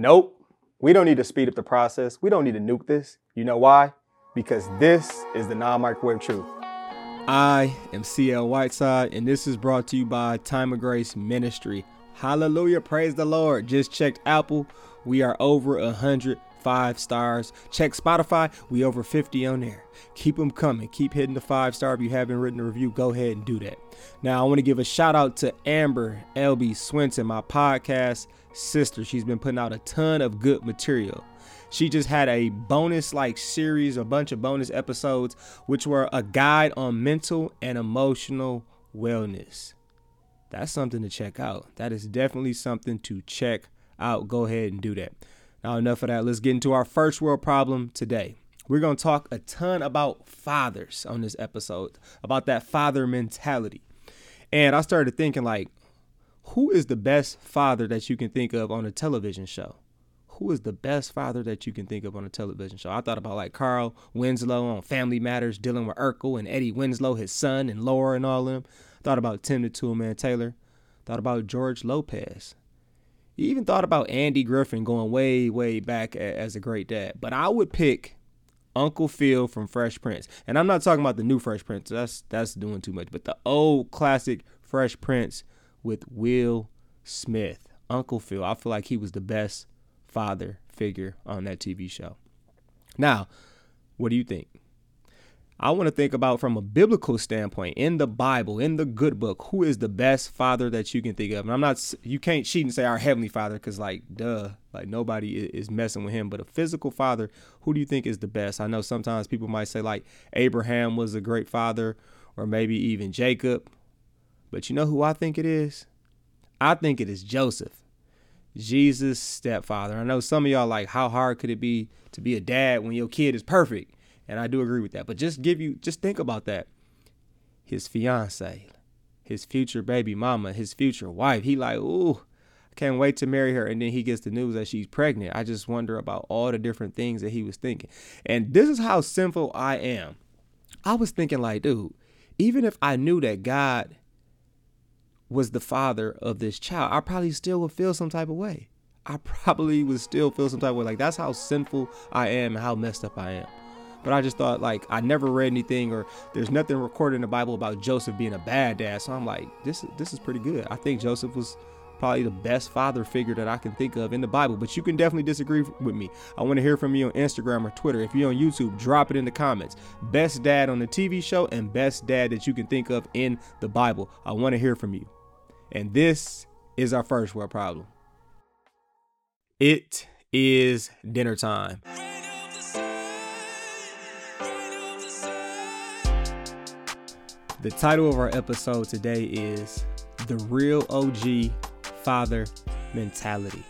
Nope. We don't need to speed up the process. We don't need to nuke this. You know why? Because this is the non microwave truth. I am CL Whiteside, and this is brought to you by Time of Grace Ministry. Hallelujah. Praise the Lord. Just checked Apple. We are over a hundred five stars. Check Spotify. We over 50 on there. Keep them coming. Keep hitting the five star. If you haven't written a review, go ahead and do that. Now, I want to give a shout out to Amber Albee Swenson, my podcast sister. She's been putting out a ton of good material. She just had a bonus like series, a bunch of bonus episodes, which were a guide on mental and emotional wellness. That's something to check out. That is definitely something to check out. Go ahead and do that. Now, enough of that. Let's get into our first world problem today. We're going to talk a ton about fathers on this episode, about that father mentality. And I started thinking, like, who is the best father that you can think of on a television show? Who is the best father that you can think of on a television show? I thought about like Carl Winslow on Family Matters, dealing with Urkel and Eddie Winslow, his son, and Laura and all of them. Thought about Tim the Toolman Taylor. Thought about George Lopez. You even thought about Andy Griffin going way, way back as a great dad. But I would pick Uncle Phil from Fresh Prince. And I'm not talking about the new Fresh Prince. That's that's doing too much. But the old classic Fresh Prince with Will Smith. Uncle Phil. I feel like he was the best father figure on that TV show. Now, what do you think? I want to think about from a biblical standpoint in the Bible, in the good book, who is the best father that you can think of? And I'm not, you can't cheat and say our heavenly father because, like, duh, like nobody is messing with him. But a physical father, who do you think is the best? I know sometimes people might say, like, Abraham was a great father, or maybe even Jacob. But you know who I think it is? I think it is Joseph, Jesus' stepfather. I know some of y'all like, how hard could it be to be a dad when your kid is perfect? And I do agree with that. But just give you just think about that. His fiance, his future baby mama, his future wife. He like, ooh, I can't wait to marry her. And then he gets the news that she's pregnant. I just wonder about all the different things that he was thinking. And this is how sinful I am. I was thinking like, dude, even if I knew that God was the father of this child, I probably still would feel some type of way. I probably would still feel some type of way. Like that's how sinful I am and how messed up I am. But I just thought like I never read anything or there's nothing recorded in the Bible about Joseph being a bad dad. So I'm like, this this is pretty good. I think Joseph was probably the best father figure that I can think of in the Bible. But you can definitely disagree with me. I want to hear from you on Instagram or Twitter. If you're on YouTube, drop it in the comments. Best dad on the TV show and best dad that you can think of in the Bible. I want to hear from you. And this is our first world problem. It is dinner time. The title of our episode today is The Real OG Father Mentality.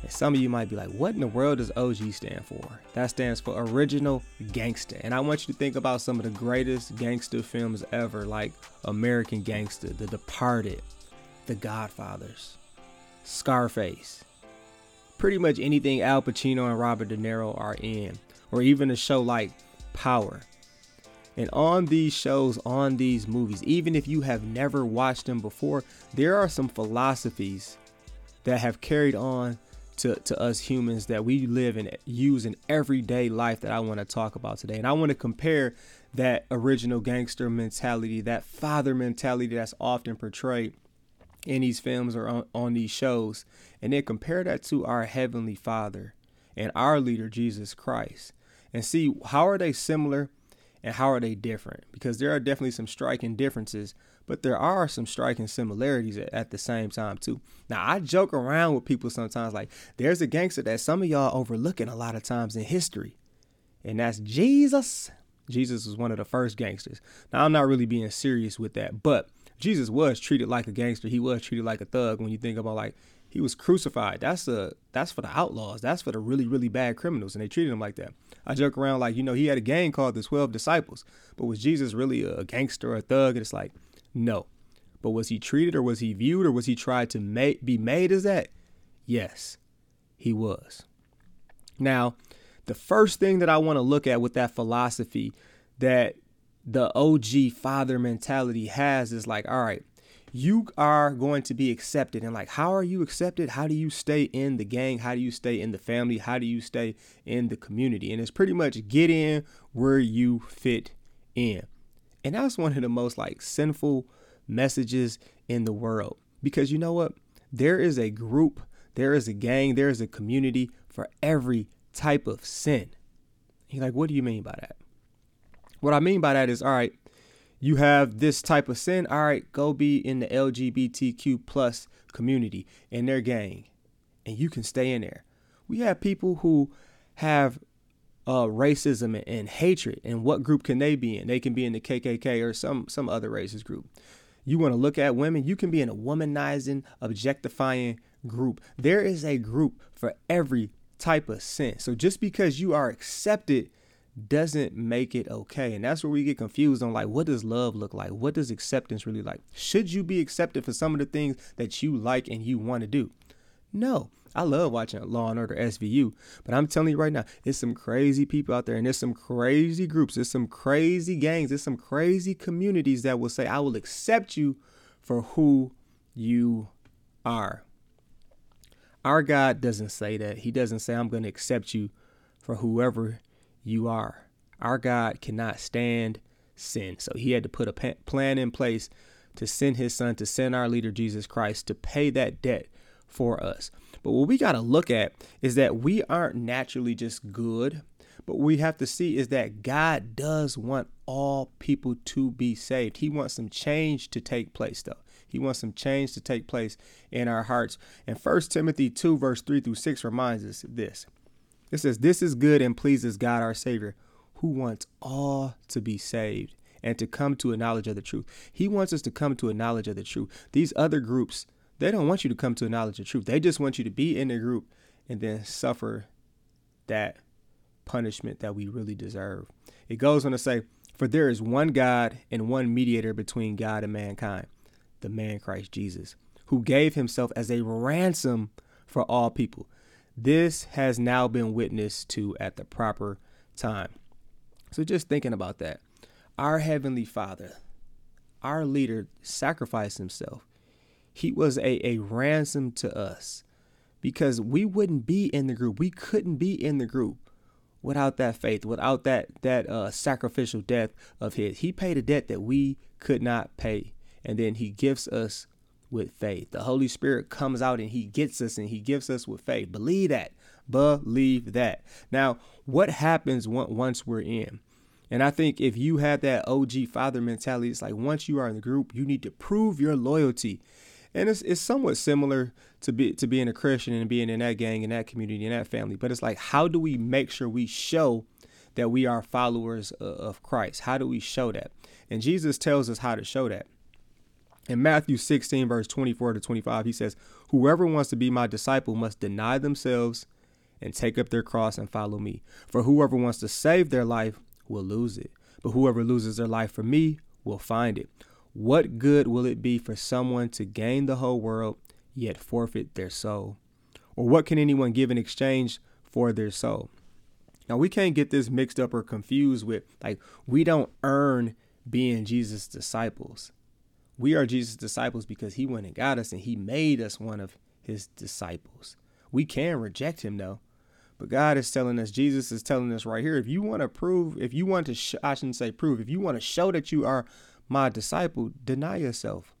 And some of you might be like, what in the world does OG stand for? That stands for Original Gangster. And I want you to think about some of the greatest gangster films ever, like American Gangster, The Departed, The Godfathers, Scarface. Pretty much anything Al Pacino and Robert De Niro are in, or even a show like Power. And on these shows, on these movies, even if you have never watched them before, there are some philosophies that have carried on to, to us humans that we live and use in everyday life that I want to talk about today. And I want to compare that original gangster mentality, that father mentality that's often portrayed in these films or on, on these shows, and then compare that to our Heavenly Father and our leader, Jesus Christ, and see how are they similar and how are they different? Because there are definitely some striking differences, but there are some striking similarities at, at, the same time too. Now I joke around with people sometimes like there's a gangster that some of y'all overlooking a lot of times in history, and that's Jesus. Jesus was one of the first gangsters. Now I'm not really being serious with that, but Jesus was treated like a gangster. He was treated like a thug when you think about like he was crucified. That's a that's for the outlaws. That's for the really really bad criminals, and they treated him like that. I joke around like you know he had a gang called the Twelve Disciples, but was Jesus really a gangster or a thug? And it's like no. But was he treated or was he viewed or was he tried to make, be made as that? Yes, he was. Now, the first thing that I want to look at with that philosophy that the OG father mentality has is like, all right, you are going to be accepted. And like, how are you accepted? How do you stay in the gang? How do you stay in the family? How do you stay in the community? And it's pretty much get in where you fit in. And that's one of the most like sinful messages in the world. Because you know what? There is a group, there is a gang, there is a community for every type of sin. You're like, what do you mean by that? What I mean by that is, all right, you have this type of sin. All right, go be in the LGBTQ plus community in their gang, and you can stay in there. We have people who have uh, racism and, and hatred, and what group can they be in? They can be in the KKK or some some other racist group. You want to look at women, you can be in a womanizing, objectifying group. There is a group for every type of sin. So just because you are accepted doesn't make it okay. And that's where we get confused on like what does love look like? What does acceptance really like? Should you be accepted for some of the things that you like and you want to do? No. I love watching Law and Order SVU, but I'm telling you right now, there's some crazy people out there, and there's some crazy groups, there's some crazy gangs, there's some crazy communities that will say, I will accept you for who you are. Our God doesn't say that. He doesn't say, I'm going to accept you for whoever you are. Our God cannot stand sin. So he had to put a plan in place to send his son, to send our leader, Jesus Christ, to pay that debt for us. But what we got to look at is that we aren't naturally just good, but we have to see is that God does want all people to be saved. He wants some change to take place, though. He wants some change to take place in our hearts. And 1 Timothy 2, verse 3 through 6 reminds us this it says, This is good and pleases God our Savior, who wants all to be saved and to come to a knowledge of the truth. He wants us to come to a knowledge of the truth. These other groups, they don't want you to come to a knowledge of the truth. They just want you to be in the group and then suffer that punishment that we really deserve. It goes on to say, For there is one God and one mediator between God and mankind, the man Christ Jesus, who gave himself as a ransom for all people. This has now been witnessed to at the proper time. So just thinking about that. Our Heavenly Father, our leader, sacrificed himself. He was a, a ransom to us because we wouldn't be in the group. We couldn't be in the group without that faith, without that that uh, sacrificial death of his. He paid a debt that we could not pay, and then he gives us with faith. The Holy Spirit comes out and he gets us and he gives us with faith. Believe that. Believe that. Now, what happens once we're in? And I think if you have that OG father mentality, it's like once you are in the group, you need to prove your loyalty. And it's, it's somewhat similar to be to being a Christian and being in that gang, in that community, in that family. But it's like, how do we make sure we show that we are followers of Christ? How do we show that? And Jesus tells us how to show that. In Matthew 16, verse 24 to 25, he says, Whoever wants to be my disciple must deny themselves and take up their cross and follow me. For whoever wants to save their life will lose it, but whoever loses their life for me will find it. What good will it be for someone to gain the whole world yet forfeit their soul? Or what can anyone give in exchange for their soul? Now, we can't get this mixed up or confused with like, we don't earn being Jesus' disciples. We are Jesus' disciples because he went and got us and he made us one of his disciples. We can reject him though. But God is telling us, Jesus is telling us right here, if you want to prove, if you want to, sh- I shouldn't say prove, if you want to show that you are my disciple, deny yourself.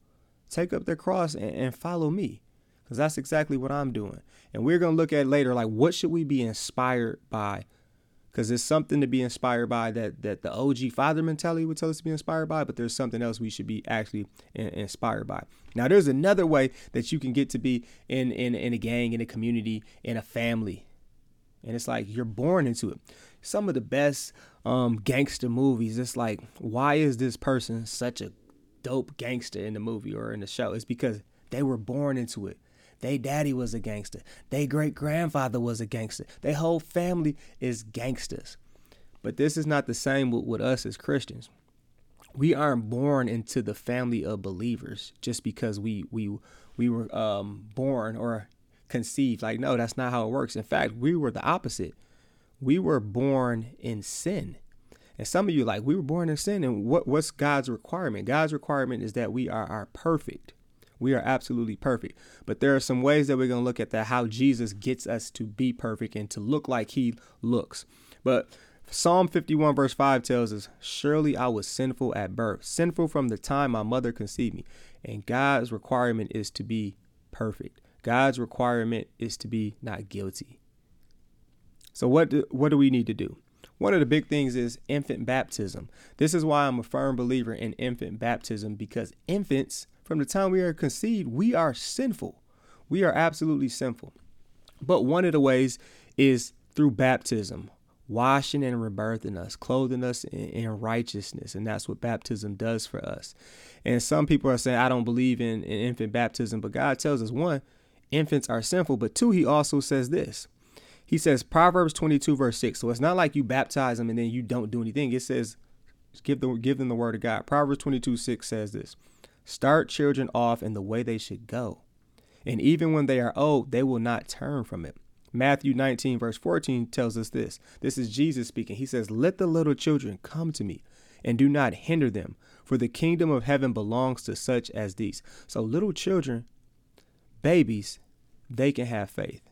Take up the cross and, and follow me. Because that's exactly what I'm doing. And we're going to look at later, like, what should we be inspired by because it's something to be inspired by that that the OG father mentality would tell us to be inspired by, but there's something else we should be actually in, inspired by. Now, there's another way that you can get to be in in in a gang, in a community, in a family, and it's like you're born into it. Some of the best um, gangster movies. It's like, why is this person such a dope gangster in the movie or in the show? It's because they were born into it. They daddy was a gangster. They great grandfather was a gangster. Their whole family is gangsters. But this is not the same with, with us as Christians. We aren't born into the family of believers just because we we we were um, born or conceived. Like no, that's not how it works. In fact, we were the opposite. We were born in sin. And some of you like we were born in sin and what what's God's requirement? God's requirement is that we are are perfect We are absolutely perfect. But there are some ways that we're going to look at that how Jesus gets us to be perfect and to look like he looks. But Psalm 51, verse 5 tells us, Surely I was sinful at birth, sinful from the time my mother conceived me. And God's requirement is to be perfect. God's requirement is to be not guilty. So what do, what do we need to do? One of the big things is infant baptism. This is why I'm a firm believer in infant baptism because infants, from the time we are conceived, we are sinful. We are absolutely sinful. But one of the ways is through baptism, washing and rebirthing us, clothing us in, in, righteousness. And that's what baptism does for us. And some people are saying, I don't believe in, in infant baptism, but God tells us one, infants are sinful, but two, he also says this. He says Proverbs 22 verse 6. So it's not like you baptize them and then you don't do anything. It says give them give them the word of God. Proverbs 22 6 says this. Start children off in the way they should go. And even when they are old, they will not turn from it. Matthew 19, verse 14 tells us this. This is Jesus speaking. He says, Let the little children come to me, and do not hinder them, for the kingdom of heaven belongs to such as these. So, little children babies, they can have faith.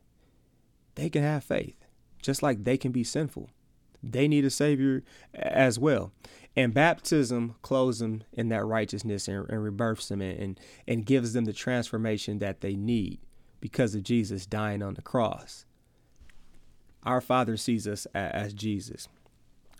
They can have faith, just like they can be sinful. They need a Savior as well. And baptism clothes them in that righteousness and, and rebirths them and, and gives them the transformation that they need because of Jesus dying on the cross. Our Father sees us as Jesus.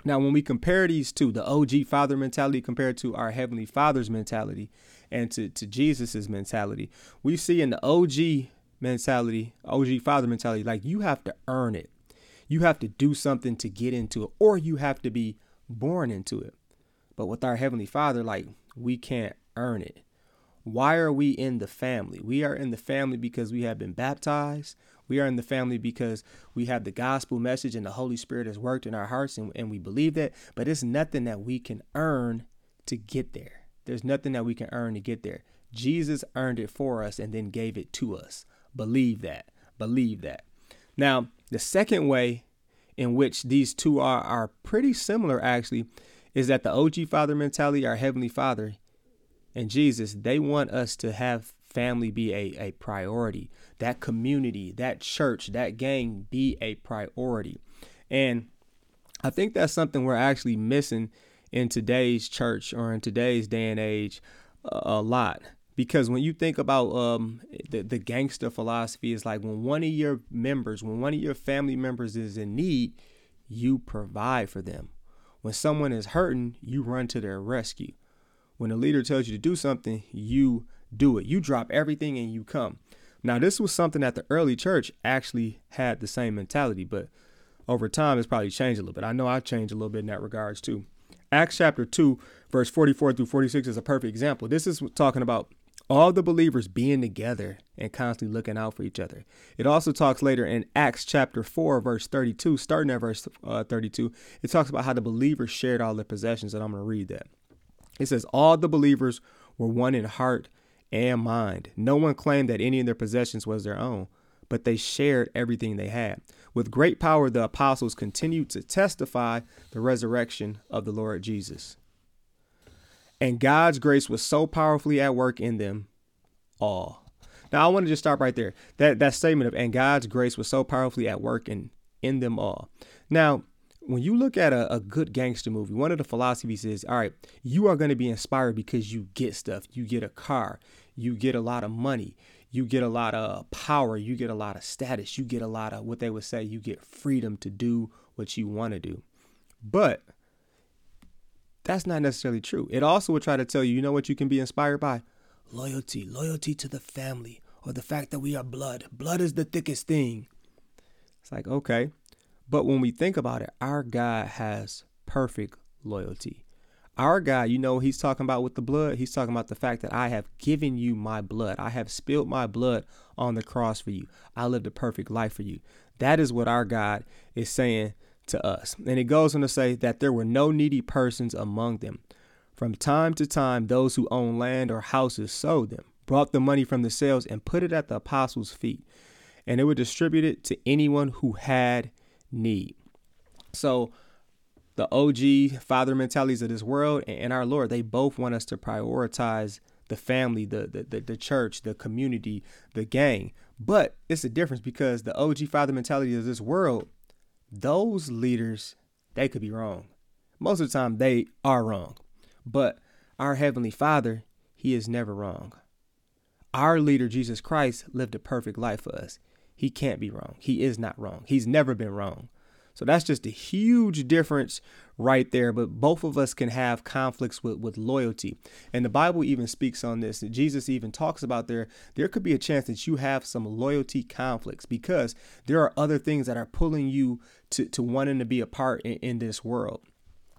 Now, when we compare these two, the OG father mentality compared to our Heavenly Father's mentality and to, to Jesus's mentality, we see in the OG mentality, OG father mentality, like you have to earn it. You have to do something to get into it, or you have to be born into it. But with our Heavenly Father, like we can't earn it. Why are we in the family? We are in the family because we have been baptized. We are in the family because we have the gospel message and the Holy Spirit has worked in our hearts and, and we believe that. But it's nothing that we can earn to get there. There's nothing that we can earn to get there. Jesus earned it for us and then gave it to us. Believe that. Believe that. Now, the second way in which these two are, are pretty similar actually is that the OG Father mentality, our Heavenly Father, and Jesus, they want us to have family be a, a priority, that community, that church, that gang be a priority. And I think that's something we're actually missing in today's church or in today's day and age a, lot. Because when you think about um, the, the gangster philosophy, is like when one of your members, when one of your family members is in need, you provide for them. When someone is hurting, you run to their rescue. When a leader tells you to do something, you do it. You drop everything and you come. Now, this was something that the early church actually had the same mentality, but over time it's probably changed a little bit. I know I changed a little bit in that regards too. Acts chapter 2, verse 44 through 46 is a perfect example. This is talking about all the believers being together and constantly looking out for each other. It also talks later in Acts chapter 4, verse 32, starting at verse uh, 32, it talks about how the believers shared all their possessions, and I'm going to read that. It says, All the believers were one in heart and mind. No one claimed that any of their possessions was their own, but they shared everything they had. With great power, the apostles continued to testify the resurrection of the Lord Jesus. And God's grace was so powerfully at work in them all. Now I want to just stop right there. That that statement of and God's grace was so powerfully at work in in them all. Now, when you look at a, a good gangster movie, one of the philosophies is all right, you are going to be inspired because you get stuff. You get a car, you get a lot of money, you get a lot of power, you get a lot of status, you get a lot of what they would say, you get freedom to do what you want to do. But that's not necessarily true. It also would try to tell you, you know what you can be inspired by? Loyalty, loyalty to the family, or the fact that we are blood. Blood is the thickest thing. It's like, okay, but when we think about it, our God has perfect loyalty. Our God, you know, he's talking about with the blood, he's talking about the fact that I have given you my blood. I have spilled my blood on the cross for you. I lived a perfect life for you. That is what our God is saying to us. And it goes on to say that there were no needy persons among them. From time to time, those who owned land or houses sold them, brought the money from the sales, and put it at the apostles' feet. And they would distribute it to anyone who had need. So the OG father mentalities of this world and our Lord, they both want us to prioritize the family, the, the the the church, the community, the gang. But it's a difference because the OG father mentality of this world, those leaders, they could be wrong. Most of the time they are wrong. But our heavenly Father, he is never wrong. Our leader Jesus Christ lived a perfect life for us. He can't be wrong. He is not wrong. He's never been wrong. So that's just a huge difference right there. But both of us can have conflicts with, with loyalty. And the Bible even speaks on this. Jesus even talks about there, there could be a chance that you have some loyalty conflicts because there are other things that are pulling you to, to wanting to be a part in, in this world.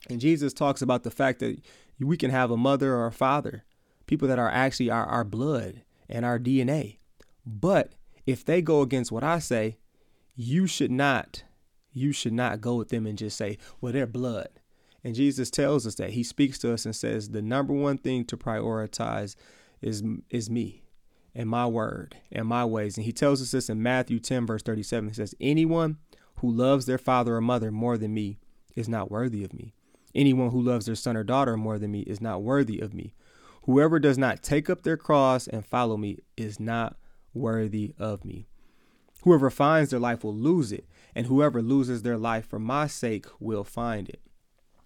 And Jesus talks about the fact that we can have a mother or a father, people that are actually our, our blood and our DNA. But if they go against what I say, you should not you should not go with them and just say, well, they're blood. And Jesus tells us that. He speaks to us and says, the number one thing to prioritize is, is me and my word and my ways. And he tells us this in Matthew 10, verse 37. He says, Anyone who loves their father or mother more than me is not worthy of me. Anyone who loves their son or daughter more than me is not worthy of me. Whoever does not take up their cross and follow me is not worthy of me. Whoever finds their life will lose it, and whoever loses their life for my sake will find it.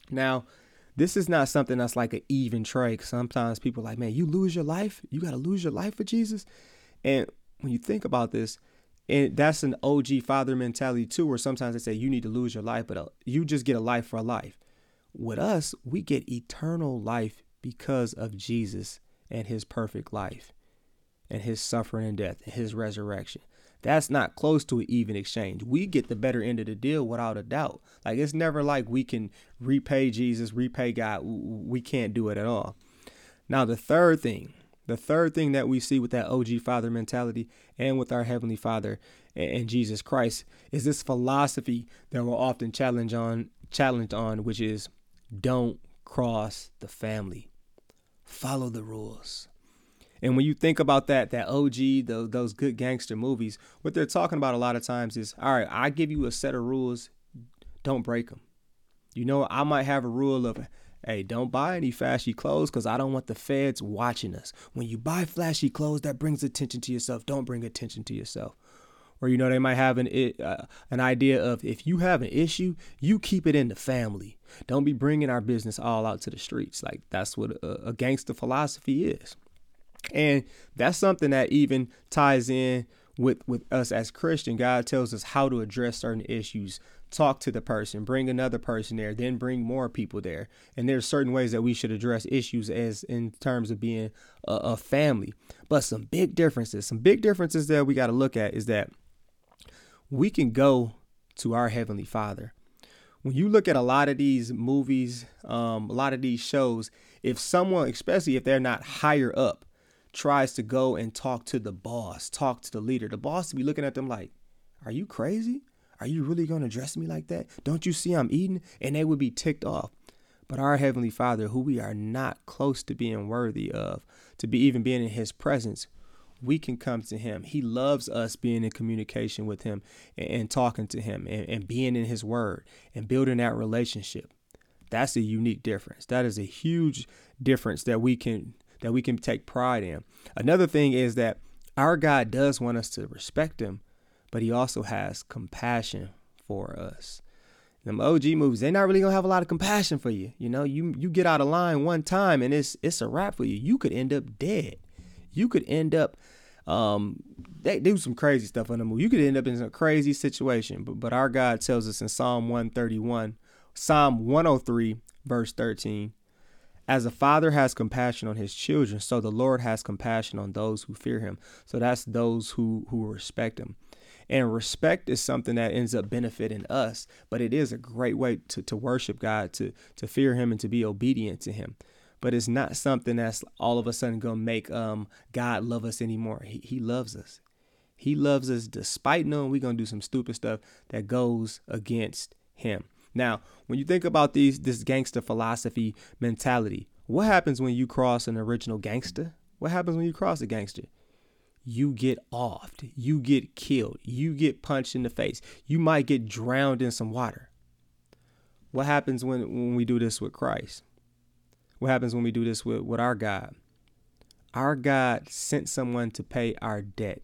Now, this is not something that's like an even trade. Sometimes people are like, man, you lose your life, you got to lose your life for Jesus. And when you think about this, and that's an OG father mentality too, where sometimes they say you need to lose your life, but uh, you just get a life for a life. With us, we get eternal life because of Jesus and his perfect life and his suffering and death and his resurrection. That's not close to an even exchange. We get the better end of the deal without a doubt. Like it's never like we can repay Jesus, repay God. We can't do it at all. Now, the third thing, the third thing that we see with that OG Father mentality and with our Heavenly Father and Jesus Christ is this philosophy that we're often challenged on, challenged on, which is don't cross the family. Follow the rules. And when you think about that, that OG, those, those good gangster movies, what they're talking about a lot of times is, all right, I give you a set of rules, don't break them. You know, I might have a rule of, hey, don't buy any flashy clothes because I don't want the feds watching us. When you buy flashy clothes, that brings attention to yourself. Don't bring attention to yourself. Or you know, they might have an uh, an idea of if you have an issue, you keep it in the family. Don't be bringing our business all out to the streets. Like that's what a, a gangster philosophy is. And that's something that even ties in with with us as Christian. God tells us how to address certain issues. Talk to the person, bring another person there, then bring more people there. And there's certain ways that we should address issues as in terms of being a, a family. But some big differences, some big differences that we got to look at is that we can go to our heavenly Father. When you look at a lot of these movies, um, a lot of these shows, if someone, especially if they're not higher up, tries to go and talk to the boss, talk to the leader, the boss to be looking at them like, Are you crazy? Are you really going to dress me like that? Don't you see I'm eating? And they would be ticked off. But our Heavenly Father, who we are not close to being worthy of, to be even being in His presence, we can come to Him. He loves us being in communication with Him and, and talking to Him and, and being in His Word and building that relationship. That's a unique difference. That is a huge difference that we can that we can take pride in. Another thing is that our God does want us to respect him, but he also has compassion for us. Them OG movies, they're not really gonna have a lot of compassion for you. You know, you you get out of line one time and it's it's a wrap for you. You could end up dead. You could end up um they do some crazy stuff on the movie. You could end up in a crazy situation. But but our God tells us in Psalm 131, Psalm 103, verse 13, as a father has compassion on his children, so the Lord has compassion on those who fear him. So that's those who who respect him. And respect is something that ends up benefiting us, but it is a great way to, to worship God, to to fear him and to be obedient to him. But it's not something that's all of a sudden gonna make um God love us anymore. He he loves us. He loves us despite knowing we're gonna do some stupid stuff that goes against him. Now, when you think about these this gangster philosophy mentality, what happens when you cross an original gangster? What happens when you cross a gangster? You get offed, you get killed, you get punched in the face, you might get drowned in some water. What happens when, when we do this with Christ? What happens when we do this with, with our God? Our God sent someone to pay our debt.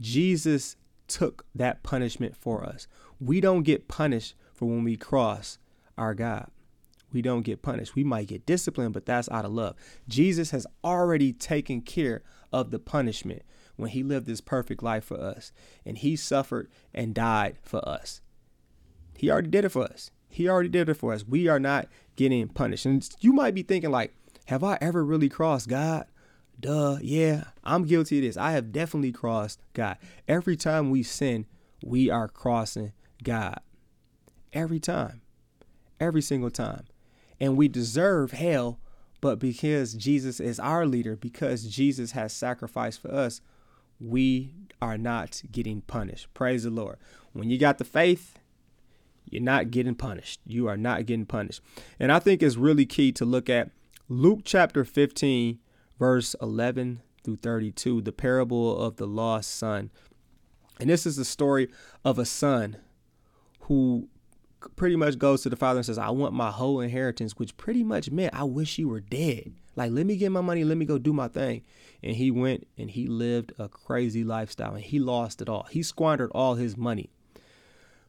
Jesus took that punishment for us. We don't get punished for when we cross our God. We don't get punished. We might get disciplined, but that's out of love. Jesus has already taken care of the punishment when he lived this perfect life for us and he suffered and died for us. He already did it for us. He already did it for us. We are not getting punished. And you might be thinking like, have I ever really crossed God? Duh, yeah, I'm guilty of this. I have definitely crossed God. Every time we sin, we are crossing God. Every time. Every single time. And we deserve hell, but because Jesus is our leader, because Jesus has sacrificed for us, we are not getting punished. Praise the Lord. When you got the faith, you're not getting punished. You are not getting punished. And I think it's really key to look at Luke chapter 15, verse 11 through 32, the parable of the lost son. And this is the story of a son who pretty much goes to the father and says, I want my whole inheritance, which pretty much meant, I wish you were dead. Like, let me get my money, let me go do my thing. And he went and he lived a crazy lifestyle and he lost it all. He squandered all his money.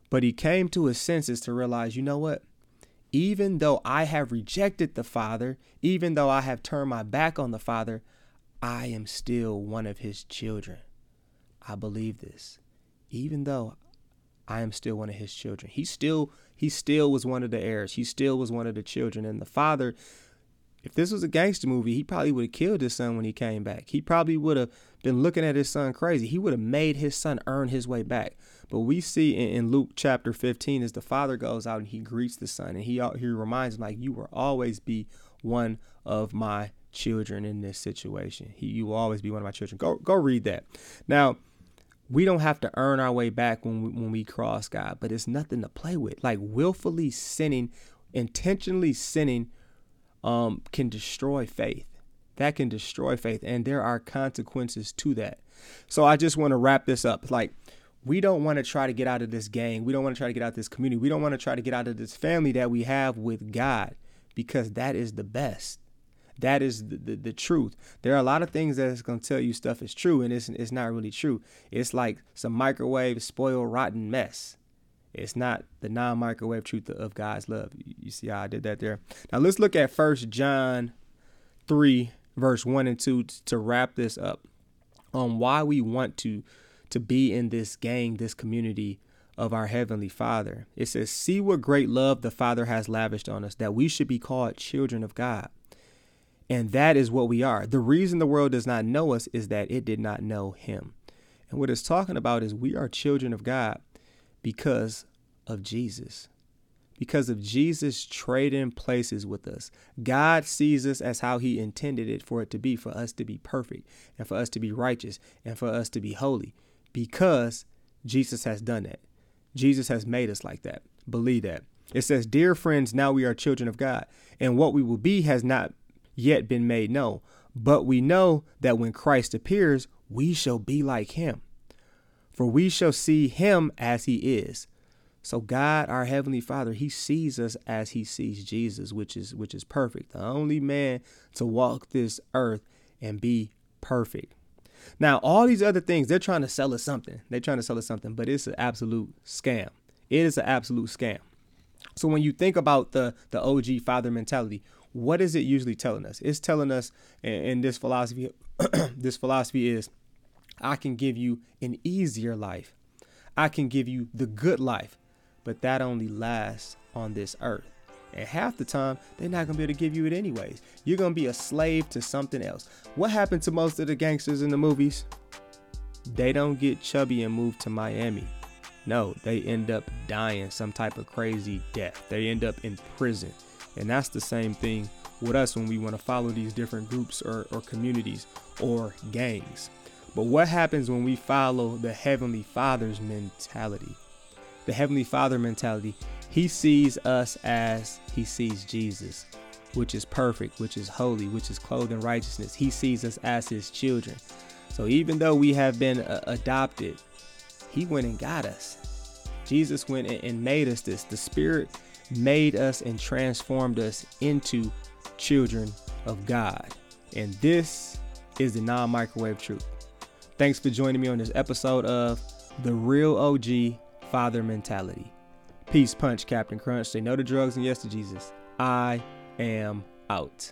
But he came to his senses to realize, you know what? Even though I have rejected the Father, even though I have turned my back on the Father, I am still one of his children. I believe this. Even though I am still one of his children. He still he still was one of the heirs. He still was one of the children. And the father, if this was a gangster movie, he probably would have killed his son when he came back. He probably would have been looking at his son crazy. He would have made his son earn his way back. But we see in, in Luke chapter 15 as the father goes out and he greets the son and he he reminds him like you will always be one of my children in this situation. He, you will always be one of my children. Go go read that. Now, we don't have to earn our way back when we, when we cross God, but it's nothing to play with. Like willfully sinning, intentionally sinning, um, can destroy faith. That can destroy faith, and there are consequences to that. So I just want to wrap this up. Like we don't want to try to get out of this gang. We don't want to try to get out of this community. We don't want to try to get out of this family that we have with God because that is the best. That is the, the, the, truth. There are a lot of things that's going to tell you stuff is true, and it's, it's not really true. It's like some microwave spoiled rotten mess. It's not the non microwave truth of God's love. You see how I did that there? Now let's look at First John 3, verse 1 and 2 to wrap this up on why we want to, to be in this gang, this community of our Heavenly Father. It says, See what great love the Father has lavished on us, that we should be called children of God. And that is what we are. The reason the world does not know us is that it did not know him. And what it's talking about is we are children of God because of Jesus. Because of Jesus trading places with us. God sees us as how he intended it for it to be, for us to be perfect and for us to be righteous and for us to be holy. Because Jesus has done that. Jesus has made us like that. Believe that. It says, Dear friends, now we are children of God, and what we will be has not yet been made known. But we know that when Christ appears, we shall be like him. For we shall see him as he is. So God, our heavenly Father, he sees us as he sees Jesus, which is which is perfect. The only man to walk this earth and be perfect. Now, all these other things, they're trying to sell us something. They're trying to sell us something, but it's an absolute scam. It is an absolute scam. So when you think about the the OG father mentality, what is it usually telling us? It's telling us in, this philosophy, this philosophy is, I can give you an easier life. I can give you the good life, but that only lasts on this earth. And half the time, they're not gonna be able to give you it anyways. You're gonna be a slave to something else. What happened to most of the gangsters in the movies? They don't get chubby and move to Miami. No, they end up dying some type of crazy death. They end up in prison. And that's the same thing with us when we want to follow these different groups or, or communities or gangs. But what happens when we follow the Heavenly Father's mentality? The Heavenly Father mentality, He sees us as He sees Jesus, which is perfect, which is holy, which is clothed in righteousness. He sees us as His children. So even though we have been uh, adopted, He went and got us. Jesus went and made us this. The Spirit made us and transformed us into children of God. And this is the non microwave truth. Thanks for joining me on this episode of The Real OG Father Mentality. Peace, punch, Captain Crunch. Say no to drugs and yes to Jesus. I am out.